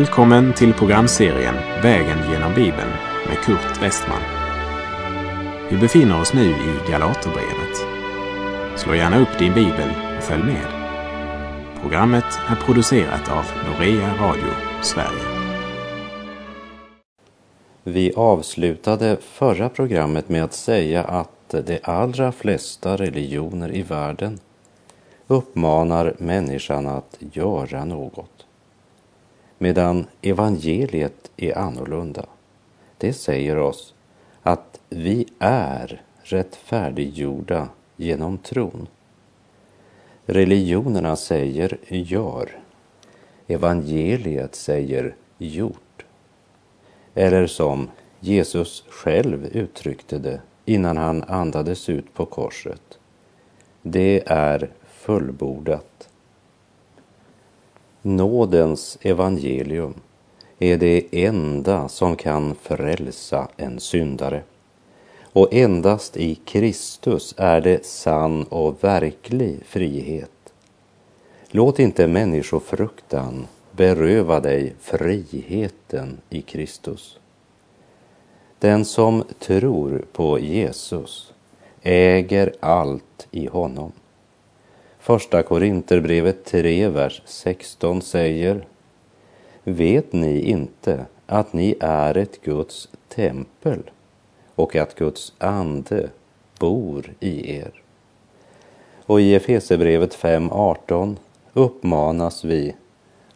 Välkommen till programserien Vägen genom Bibeln med Kurt Westman. Vi befinner oss nu i Galaterbrevet. Slå gärna upp din bibel och följ med. Programmet är producerat av Norea Radio Sverige. Vi avslutade förra programmet med att säga att de allra flesta religioner i världen uppmanar människan att göra något. Medan evangeliet är annorlunda. Det säger oss att vi är rättfärdiggjorda genom tron. Religionerna säger gör. Evangeliet säger gjort. Eller som Jesus själv uttryckte det innan han andades ut på korset. Det är fullbordat. Nådens evangelium är det enda som kan frälsa en syndare. Och endast i Kristus är det sann och verklig frihet. Låt inte människofruktan beröva dig friheten i Kristus. Den som tror på Jesus äger allt i honom. Första Korinterbrevet 3, vers 16 säger Vet ni inte att ni är ett Guds tempel och att Guds ande bor i er? Och i Efesebrevet 5.18 uppmanas vi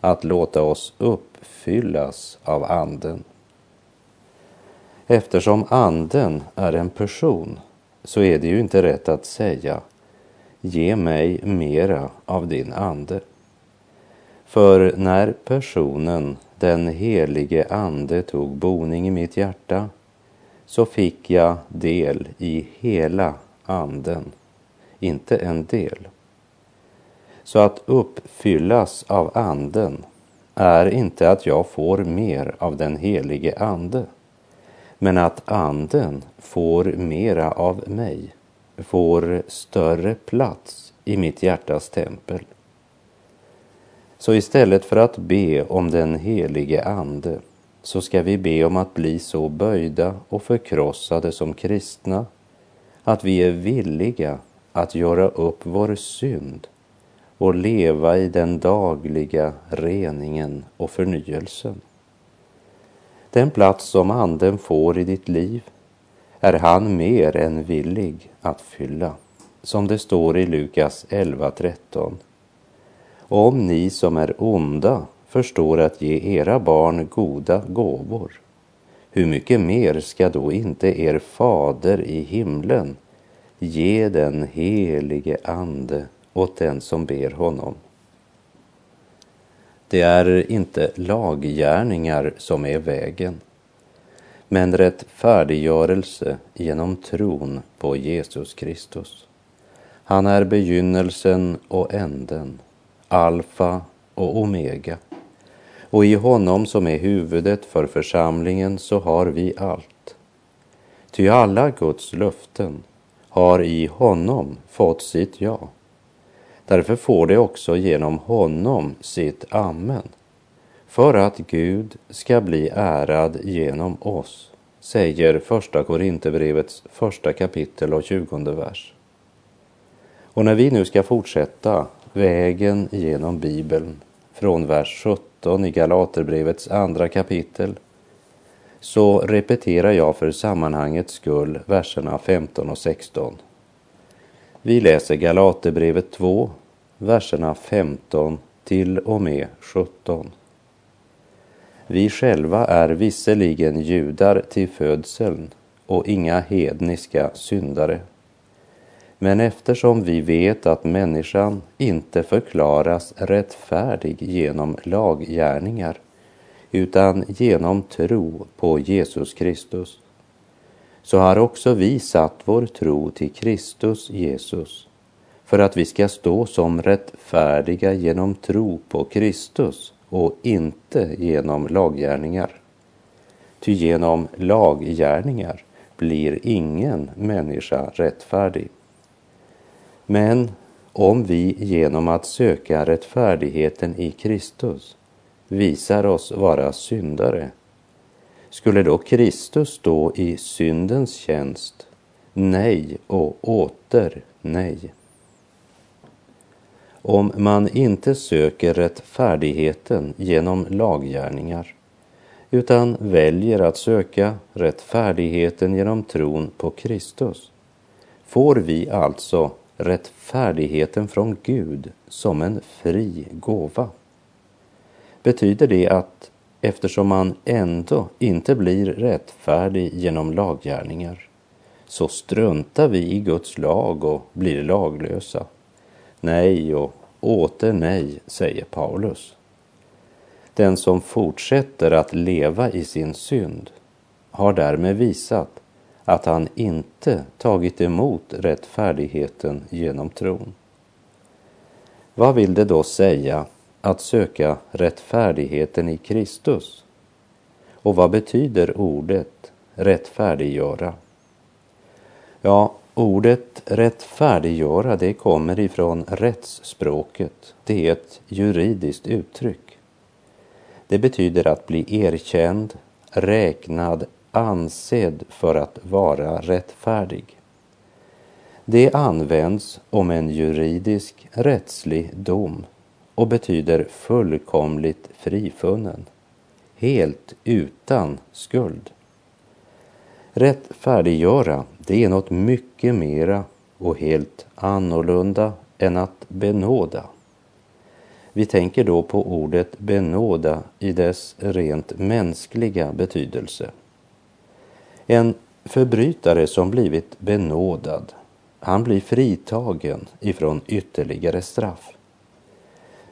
att låta oss uppfyllas av anden. Eftersom anden är en person så är det ju inte rätt att säga ge mig mera av din ande. För när personen, den helige ande, tog boning i mitt hjärta så fick jag del i hela anden, inte en del. Så att uppfyllas av anden är inte att jag får mer av den helige ande, men att anden får mera av mig får större plats i mitt hjärtas tempel. Så istället för att be om den helige Ande så ska vi be om att bli så böjda och förkrossade som kristna att vi är villiga att göra upp vår synd och leva i den dagliga reningen och förnyelsen. Den plats som Anden får i ditt liv är han mer än villig att fylla, som det står i Lukas 11.13. Om ni som är onda förstår att ge era barn goda gåvor, hur mycket mer ska då inte er fader i himlen ge den helige Ande åt den som ber honom? Det är inte laggärningar som är vägen men rättfärdiggörelse genom tron på Jesus Kristus. Han är begynnelsen och änden, alfa och omega. Och i honom som är huvudet för församlingen så har vi allt. Ty alla Guds löften har i honom fått sitt ja. Därför får det också genom honom sitt amen för att Gud ska bli ärad genom oss, säger Första Korinthierbrevets första kapitel och tjugonde vers. Och när vi nu ska fortsätta vägen genom Bibeln från vers 17 i Galaterbrevets andra kapitel så repeterar jag för sammanhangets skull verserna 15 och 16. Vi läser Galaterbrevet 2, verserna 15 till och med 17. Vi själva är visserligen judar till födseln och inga hedniska syndare. Men eftersom vi vet att människan inte förklaras rättfärdig genom laggärningar utan genom tro på Jesus Kristus, så har också vi satt vår tro till Kristus Jesus för att vi ska stå som rättfärdiga genom tro på Kristus och inte genom laggärningar. Ty genom laggärningar blir ingen människa rättfärdig. Men om vi genom att söka rättfärdigheten i Kristus visar oss vara syndare, skulle då Kristus stå i syndens tjänst? Nej och åter nej. Om man inte söker rättfärdigheten genom laggärningar utan väljer att söka rättfärdigheten genom tron på Kristus får vi alltså rättfärdigheten från Gud som en fri gåva. Betyder det att eftersom man ändå inte blir rättfärdig genom laggärningar så struntar vi i Guds lag och blir laglösa? Nej och åter nej, säger Paulus. Den som fortsätter att leva i sin synd har därmed visat att han inte tagit emot rättfärdigheten genom tron. Vad vill det då säga att söka rättfärdigheten i Kristus? Och vad betyder ordet rättfärdiggöra? Ja, ordet rättfärdiggöra det kommer ifrån rättsspråket. Det är ett juridiskt uttryck. Det betyder att bli erkänd, räknad, ansedd för att vara rättfärdig. Det används om en juridisk rättslig dom och betyder fullkomligt frifunnen, helt utan skuld. Rättfärdiggöra, det är något mycket mera och helt annorlunda än att benåda. Vi tänker då på ordet benåda i dess rent mänskliga betydelse. En förbrytare som blivit benådad, han blir fritagen ifrån ytterligare straff.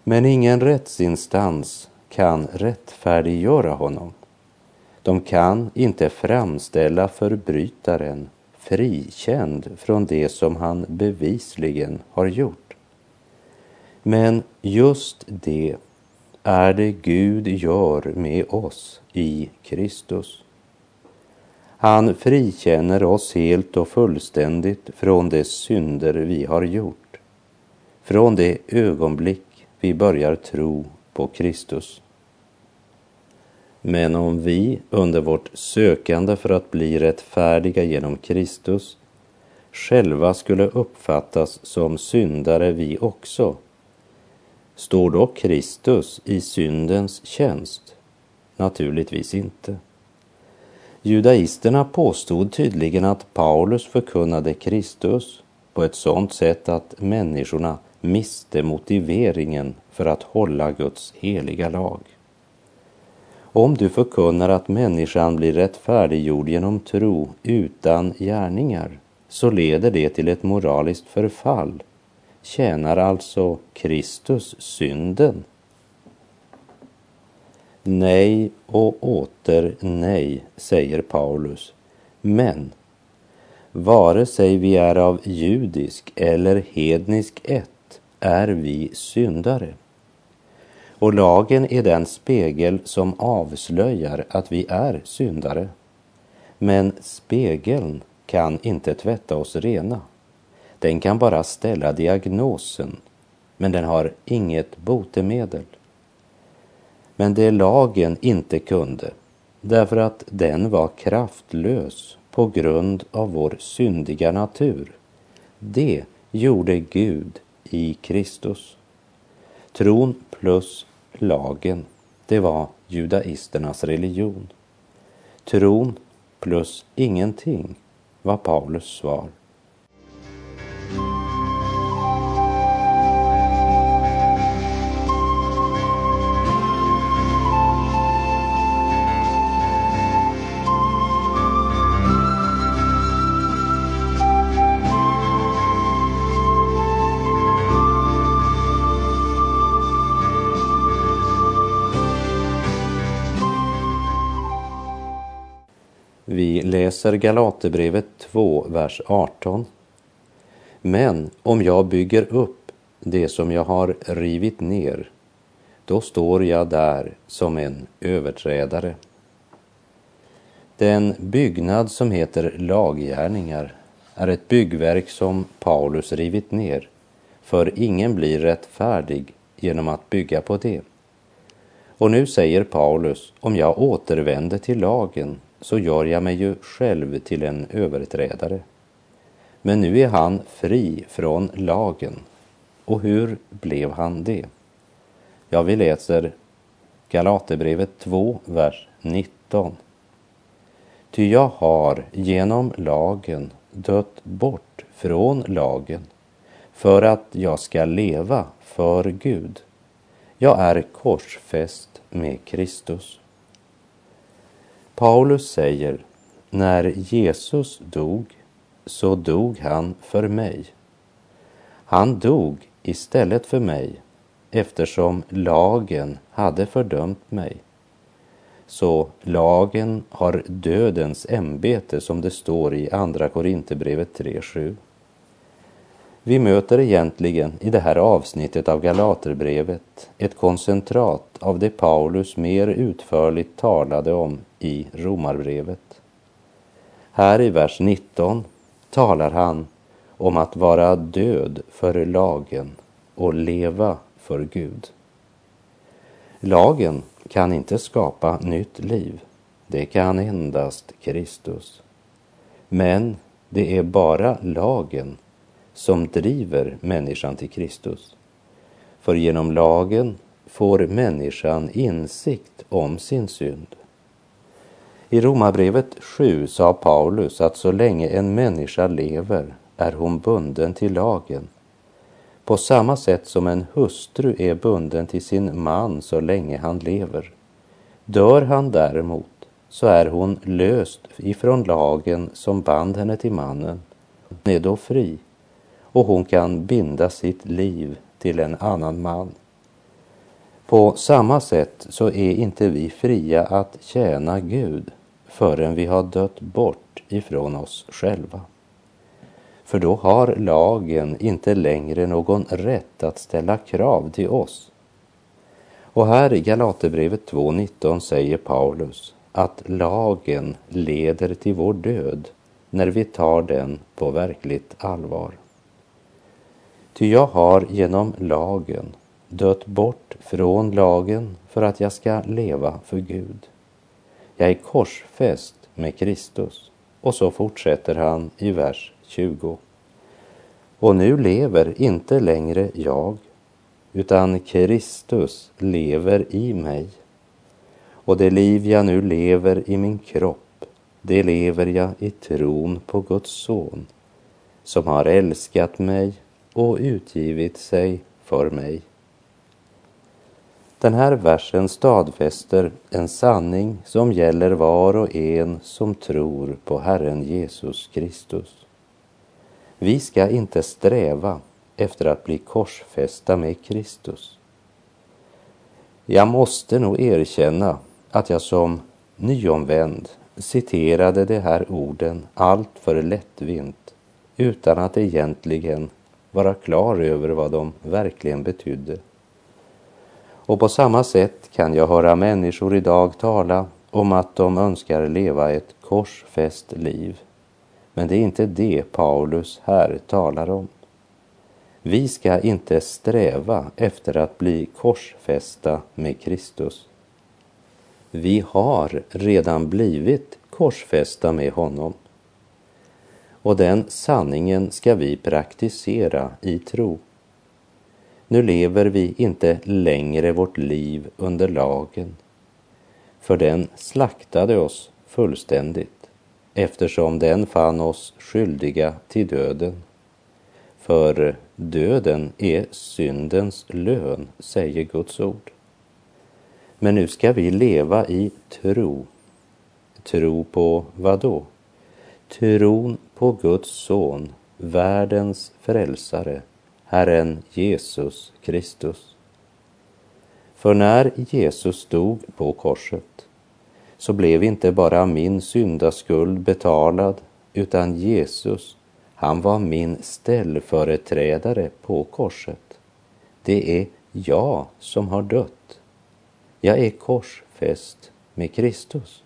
Men ingen rättsinstans kan rättfärdiggöra honom. De kan inte framställa förbrytaren frikänd från det som han bevisligen har gjort. Men just det är det Gud gör med oss i Kristus. Han frikänner oss helt och fullständigt från de synder vi har gjort, från det ögonblick vi börjar tro på Kristus. Men om vi under vårt sökande för att bli rättfärdiga genom Kristus själva skulle uppfattas som syndare vi också, står då Kristus i syndens tjänst? Naturligtvis inte. Judaisterna påstod tydligen att Paulus förkunnade Kristus på ett sådant sätt att människorna miste motiveringen för att hålla Guds heliga lag. Om du förkunnar att människan blir rättfärdiggjord genom tro utan gärningar så leder det till ett moraliskt förfall. Tjänar alltså Kristus synden? Nej och åter nej, säger Paulus. Men vare sig vi är av judisk eller hednisk ett är vi syndare. Och lagen är den spegel som avslöjar att vi är syndare. Men spegeln kan inte tvätta oss rena. Den kan bara ställa diagnosen, men den har inget botemedel. Men det lagen inte kunde, därför att den var kraftlös på grund av vår syndiga natur, det gjorde Gud i Kristus. Tron plus lagen, det var judaisternas religion. Tron plus ingenting var Paulus svar. Läser Galaterbrevet 2, vers 18. Men om jag bygger upp det som jag har rivit ner, då står jag där som en överträdare. Den byggnad som heter laggärningar är ett byggverk som Paulus rivit ner, för ingen blir rättfärdig genom att bygga på det. Och nu säger Paulus, om jag återvänder till lagen så gör jag mig ju själv till en överträdare. Men nu är han fri från lagen. Och hur blev han det? Ja, vi läser Galaterbrevet 2, vers 19. Ty jag har genom lagen dött bort från lagen för att jag ska leva för Gud. Jag är korsfäst med Kristus. Paulus säger, när Jesus dog så dog han för mig. Han dog istället för mig eftersom lagen hade fördömt mig. Så lagen har dödens ämbete som det står i Andra Korinthierbrevet 3.7. Vi möter egentligen i det här avsnittet av Galaterbrevet ett koncentrat av det Paulus mer utförligt talade om i Romarbrevet. Här i vers 19 talar han om att vara död för lagen och leva för Gud. Lagen kan inte skapa nytt liv. Det kan endast Kristus. Men det är bara lagen som driver människan till Kristus. För genom lagen får människan insikt om sin synd. I Romarbrevet 7 sa Paulus att så länge en människa lever är hon bunden till lagen. På samma sätt som en hustru är bunden till sin man så länge han lever. Dör han däremot så är hon löst ifrån lagen som band henne till mannen. Hon är då fri och hon kan binda sitt liv till en annan man. På samma sätt så är inte vi fria att tjäna Gud förrän vi har dött bort ifrån oss själva. För då har lagen inte längre någon rätt att ställa krav till oss. Och här i Galaterbrevet 2.19 säger Paulus att lagen leder till vår död när vi tar den på verkligt allvar. Ty jag har genom lagen dött bort från lagen för att jag ska leva för Gud. Jag är korsfäst med Kristus. Och så fortsätter han i vers 20. Och nu lever inte längre jag, utan Kristus lever i mig. Och det liv jag nu lever i min kropp, det lever jag i tron på Guds son, som har älskat mig och utgivit sig för mig. Den här versen stadfäster en sanning som gäller var och en som tror på Herren Jesus Kristus. Vi ska inte sträva efter att bli korsfästa med Kristus. Jag måste nog erkänna att jag som nyomvänd citerade de här orden allt för lättvint utan att egentligen vara klar över vad de verkligen betydde. Och på samma sätt kan jag höra människor idag tala om att de önskar leva ett korsfäst liv. Men det är inte det Paulus här talar om. Vi ska inte sträva efter att bli korsfästa med Kristus. Vi har redan blivit korsfästa med honom. Och den sanningen ska vi praktisera i tro. Nu lever vi inte längre vårt liv under lagen, för den slaktade oss fullständigt eftersom den fann oss skyldiga till döden. För döden är syndens lön, säger Guds ord. Men nu ska vi leva i tro. Tro på vad då? Tron på Guds son, världens frälsare, Herren Jesus Kristus. För när Jesus dog på korset så blev inte bara min syndaskuld betalad utan Jesus, han var min ställföreträdare på korset. Det är jag som har dött. Jag är korsfäst med Kristus.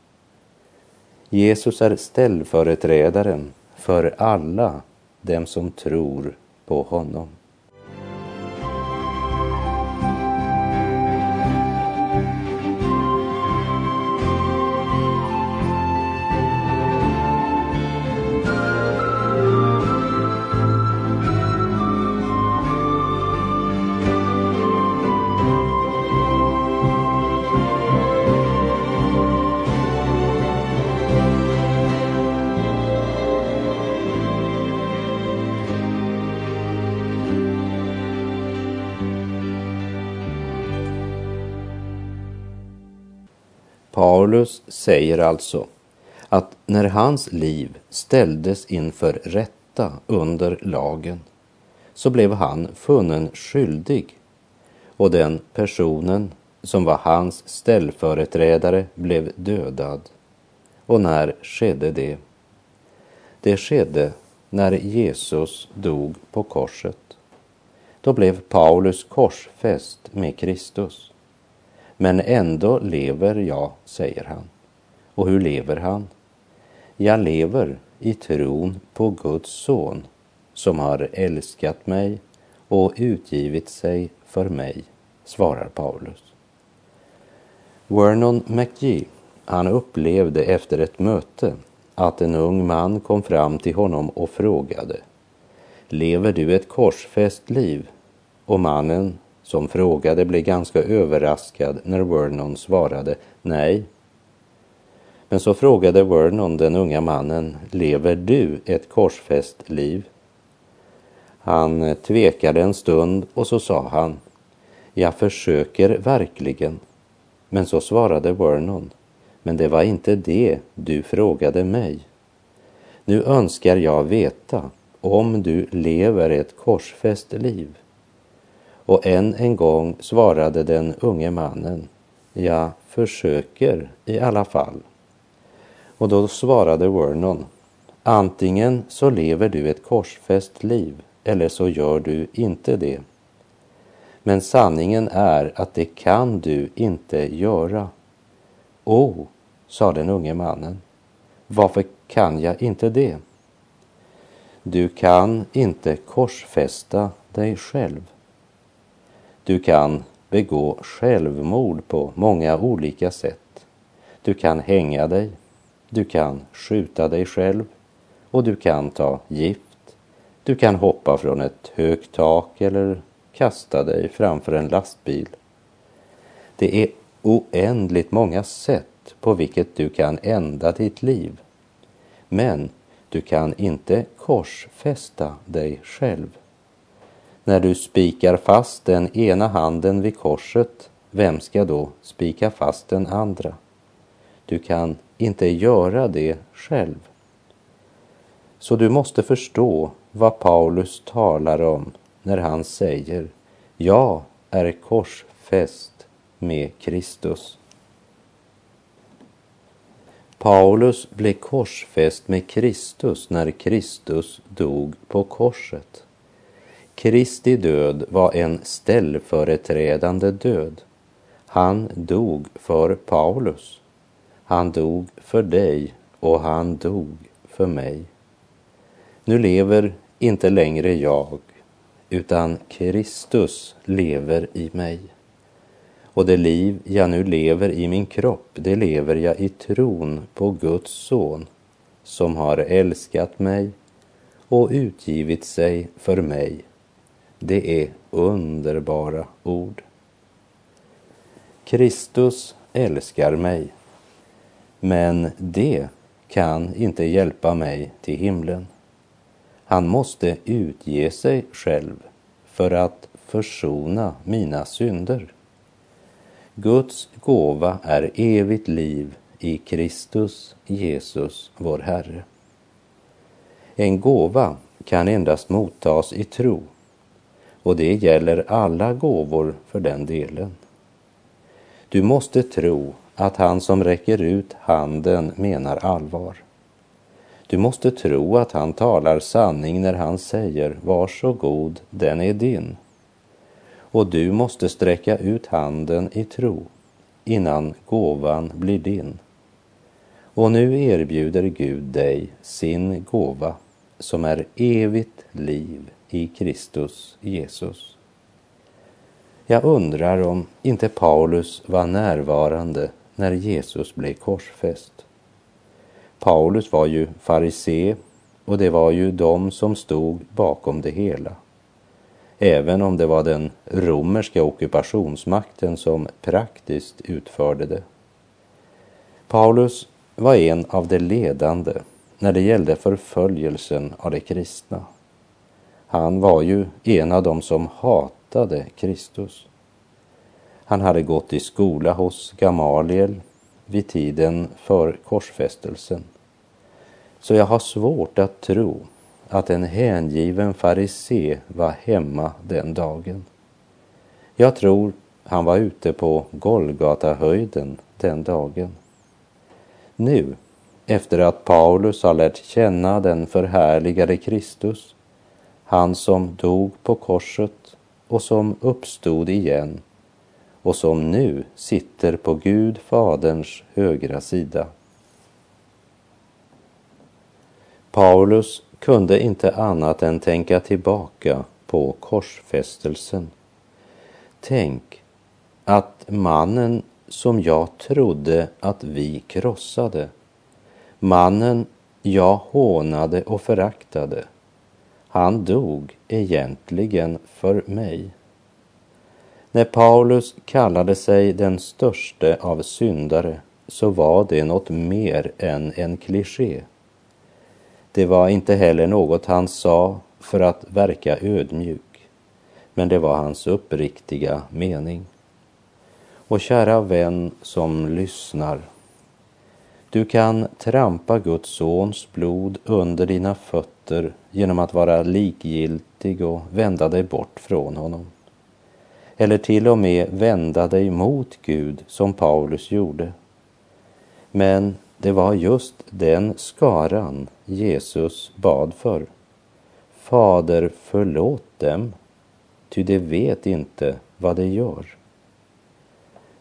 Jesus är ställföreträdaren för alla dem som tror på honom. Paulus säger alltså att när hans liv ställdes inför rätta under lagen så blev han funnen skyldig och den personen som var hans ställföreträdare blev dödad. Och när skedde det? Det skedde när Jesus dog på korset. Då blev Paulus korsfäst med Kristus. Men ändå lever jag, säger han. Och hur lever han? Jag lever i tron på Guds son som har älskat mig och utgivit sig för mig, svarar Paulus. Vernon McGee, han upplevde efter ett möte att en ung man kom fram till honom och frågade Lever du ett korsfäst liv? Och mannen som frågade blev ganska överraskad när Vernon svarade nej. Men så frågade Vernon den unga mannen, lever du ett korsfäst liv? Han tvekade en stund och så sa han, jag försöker verkligen. Men så svarade Vernon, men det var inte det du frågade mig. Nu önskar jag veta om du lever ett korsfäst liv. Och än en gång svarade den unge mannen, jag försöker i alla fall. Och då svarade Vernon, antingen så lever du ett korsfäst liv eller så gör du inte det. Men sanningen är att det kan du inte göra. O, oh, sa den unge mannen, varför kan jag inte det? Du kan inte korsfästa dig själv. Du kan begå självmord på många olika sätt. Du kan hänga dig, du kan skjuta dig själv och du kan ta gift. Du kan hoppa från ett högt tak eller kasta dig framför en lastbil. Det är oändligt många sätt på vilket du kan ända ditt liv. Men du kan inte korsfästa dig själv. När du spikar fast den ena handen vid korset, vem ska då spika fast den andra? Du kan inte göra det själv. Så du måste förstå vad Paulus talar om när han säger jag är korsfäst med Kristus. Paulus blev korsfäst med Kristus när Kristus dog på korset. Kristi död var en ställföreträdande död. Han dog för Paulus. Han dog för dig och han dog för mig. Nu lever inte längre jag, utan Kristus lever i mig. Och det liv jag nu lever i min kropp, det lever jag i tron på Guds son som har älskat mig och utgivit sig för mig. Det är underbara ord. Kristus älskar mig, men det kan inte hjälpa mig till himlen. Han måste utge sig själv för att försona mina synder. Guds gåva är evigt liv i Kristus Jesus, vår Herre. En gåva kan endast mottas i tro och det gäller alla gåvor för den delen. Du måste tro att han som räcker ut handen menar allvar. Du måste tro att han talar sanning när han säger varsågod, den är din. Och du måste sträcka ut handen i tro innan gåvan blir din. Och nu erbjuder Gud dig sin gåva som är evigt liv i Kristus Jesus. Jag undrar om inte Paulus var närvarande när Jesus blev korsfäst. Paulus var ju farisé och det var ju de som stod bakom det hela. Även om det var den romerska ockupationsmakten som praktiskt utförde det. Paulus var en av de ledande när det gällde förföljelsen av de kristna. Han var ju en av dem som hatade Kristus. Han hade gått i skola hos Gamaliel vid tiden för korsfästelsen. Så jag har svårt att tro att en hängiven farisé var hemma den dagen. Jag tror han var ute på Golgatahöjden den dagen. Nu, efter att Paulus har lärt känna den förhärligade Kristus, han som dog på korset och som uppstod igen och som nu sitter på Gud Faderns högra sida. Paulus kunde inte annat än tänka tillbaka på korsfästelsen. Tänk att mannen som jag trodde att vi krossade, mannen jag hånade och föraktade, han dog egentligen för mig. När Paulus kallade sig den störste av syndare så var det något mer än en kliché. Det var inte heller något han sa för att verka ödmjuk, men det var hans uppriktiga mening. Och kära vän som lyssnar. Du kan trampa Guds sons blod under dina fötter genom att vara likgiltig och vända dig bort från honom. Eller till och med vända dig mot Gud som Paulus gjorde. Men det var just den skaran Jesus bad för. Fader, förlåt dem, ty de vet inte vad de gör.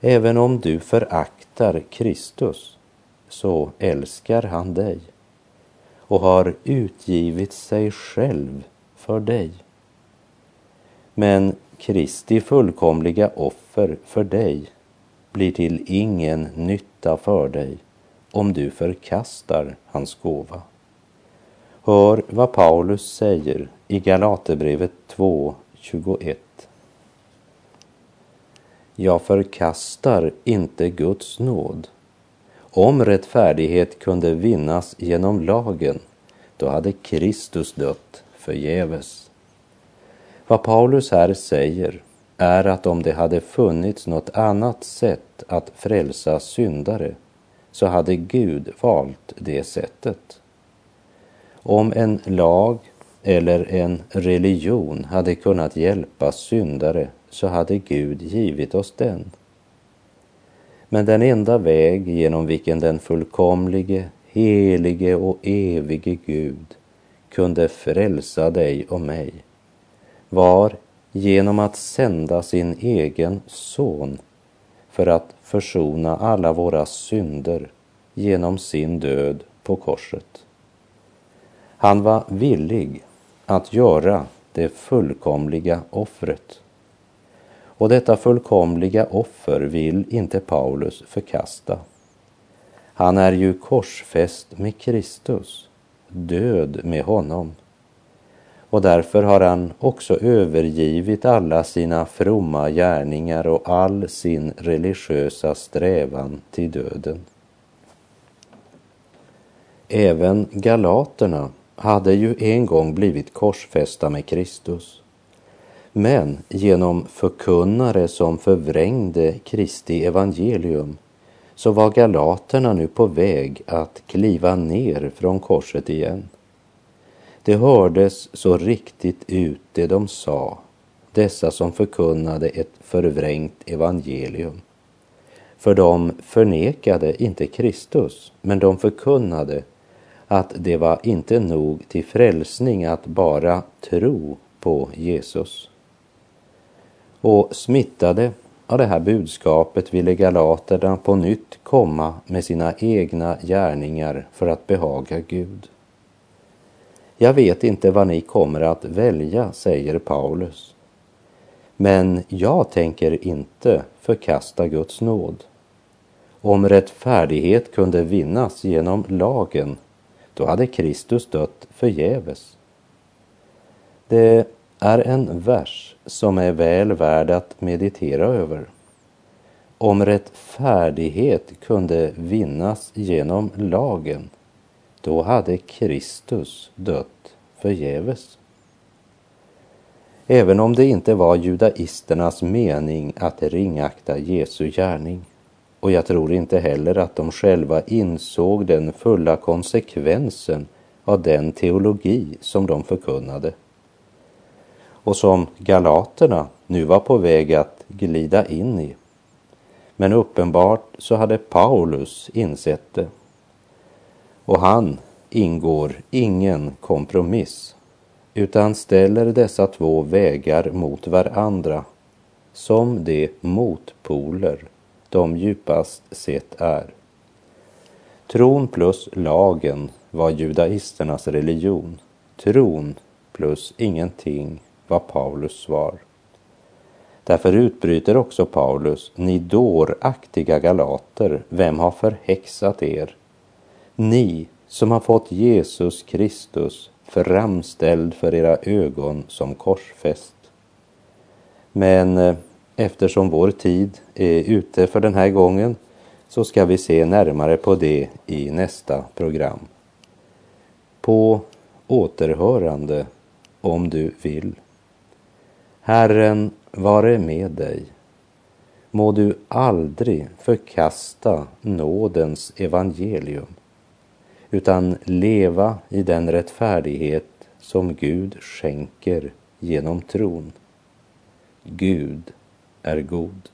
Även om du föraktar Kristus så älskar han dig och har utgivit sig själv för dig. Men Kristi fullkomliga offer för dig blir till ingen nytta för dig om du förkastar hans gåva. Hör vad Paulus säger i Galaterbrevet 2.21. Jag förkastar inte Guds nåd. Om rättfärdighet kunde vinnas genom lagen, då hade Kristus dött förgäves. Vad Paulus här säger är att om det hade funnits något annat sätt att frälsa syndare så hade Gud valt det sättet. Om en lag eller en religion hade kunnat hjälpa syndare så hade Gud givit oss den. Men den enda väg genom vilken den fullkomlige, helige och evige Gud kunde frälsa dig och mig var genom att sända sin egen son för att försona alla våra synder genom sin död på korset. Han var villig att göra det fullkomliga offret. Och detta fullkomliga offer vill inte Paulus förkasta. Han är ju korsfäst med Kristus, död med honom. Och därför har han också övergivit alla sina fromma gärningar och all sin religiösa strävan till döden. Även galaterna hade ju en gång blivit korsfästa med Kristus. Men genom förkunnare som förvrängde Kristi evangelium så var galaterna nu på väg att kliva ner från korset igen. Det hördes så riktigt ut det de sa, dessa som förkunnade ett förvrängt evangelium. För de förnekade inte Kristus, men de förkunnade att det var inte nog till frälsning att bara tro på Jesus. Och smittade av det här budskapet ville galaterna på nytt komma med sina egna gärningar för att behaga Gud. Jag vet inte vad ni kommer att välja, säger Paulus. Men jag tänker inte förkasta Guds nåd. Om rättfärdighet kunde vinnas genom lagen då hade Kristus dött förgäves. Det är en vers som är väl värd att meditera över. Om rättfärdighet kunde vinnas genom lagen, då hade Kristus dött förgäves. Även om det inte var judaisternas mening att ringakta Jesu gärning och jag tror inte heller att de själva insåg den fulla konsekvensen av den teologi som de förkunnade och som galaterna nu var på väg att glida in i. Men uppenbart så hade Paulus insett det. Och han ingår ingen kompromiss utan ställer dessa två vägar mot varandra som de motpoler de djupast sett är. Tron plus lagen var judaisternas religion. Tron plus ingenting var Paulus svar. Därför utbryter också Paulus, ni dåraktiga galater, vem har förhäxat er? Ni som har fått Jesus Kristus framställd för era ögon som korsfäst. Men eh, eftersom vår tid är ute för den här gången så ska vi se närmare på det i nästa program. På återhörande om du vill. Herren vare med dig. Må du aldrig förkasta nådens evangelium utan leva i den rättfärdighet som Gud skänker genom tron. Gud är god.